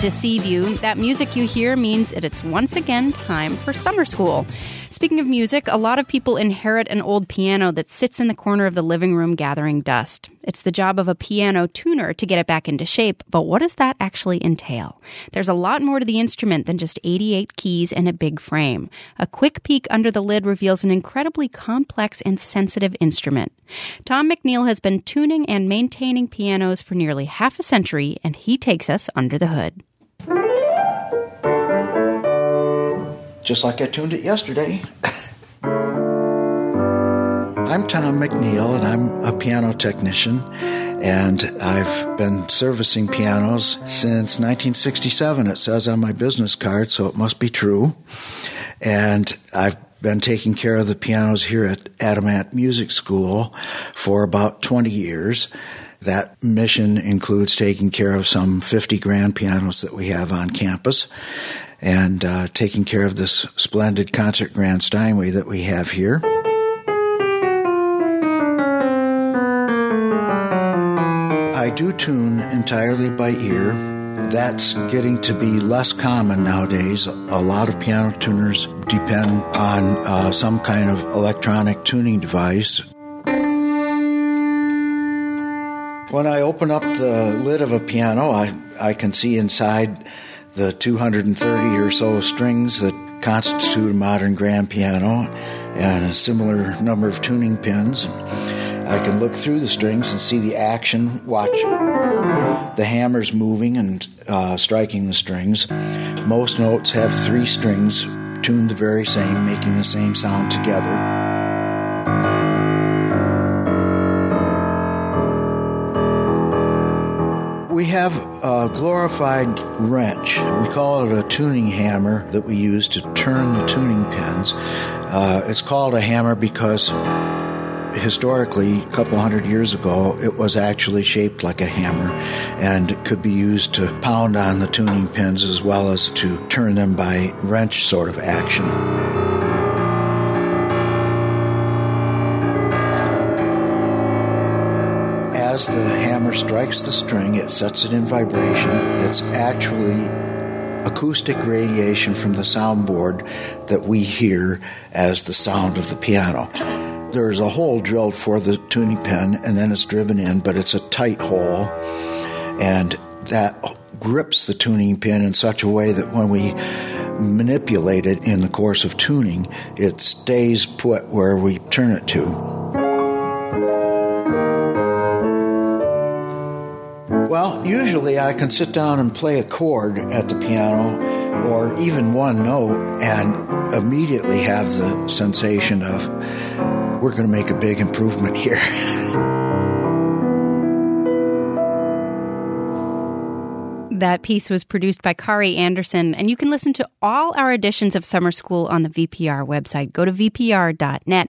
deceive you. That music you hear means that it's once again time for summer school. Speaking of music, a lot of people inherit an old piano that sits in the corner of the living room gathering dust. It's the job of a piano tuner to get it back into shape, but what does that actually entail? There's a lot more to the instrument than just 88 keys and a big frame. A quick peek under the lid reveals an incredibly complex and sensitive instrument. Tom McNeil has been tuning and maintaining pianos for nearly half a century, and he takes us under the hood. just like I tuned it yesterday. I'm Tom McNeil, and I'm a piano technician, and I've been servicing pianos since 1967. It says on my business card, so it must be true. And I've been taking care of the pianos here at Adamant Music School for about 20 years. That mission includes taking care of some 50 grand pianos that we have on campus and uh, taking care of this splendid concert grand Steinway that we have here. I do tune entirely by ear. That's getting to be less common nowadays. A lot of piano tuners depend on uh, some kind of electronic tuning device. When I open up the lid of a piano, I, I can see inside the 230 or so strings that constitute a modern grand piano and a similar number of tuning pins. I can look through the strings and see the action, watch the hammers moving and uh, striking the strings. Most notes have three strings tuned the very same, making the same sound together. We have a glorified wrench. We call it a tuning hammer that we use to turn the tuning pins. Uh, it's called a hammer because historically, a couple hundred years ago, it was actually shaped like a hammer and could be used to pound on the tuning pins as well as to turn them by wrench sort of action. As the hammer strikes the string, it sets it in vibration. It's actually acoustic radiation from the soundboard that we hear as the sound of the piano. There's a hole drilled for the tuning pin, and then it's driven in, but it's a tight hole, and that grips the tuning pin in such a way that when we manipulate it in the course of tuning, it stays put where we turn it to. Well, usually I can sit down and play a chord at the piano or even one note and immediately have the sensation of we're going to make a big improvement here. That piece was produced by Kari Anderson, and you can listen to all our editions of Summer School on the VPR website. Go to vpr.net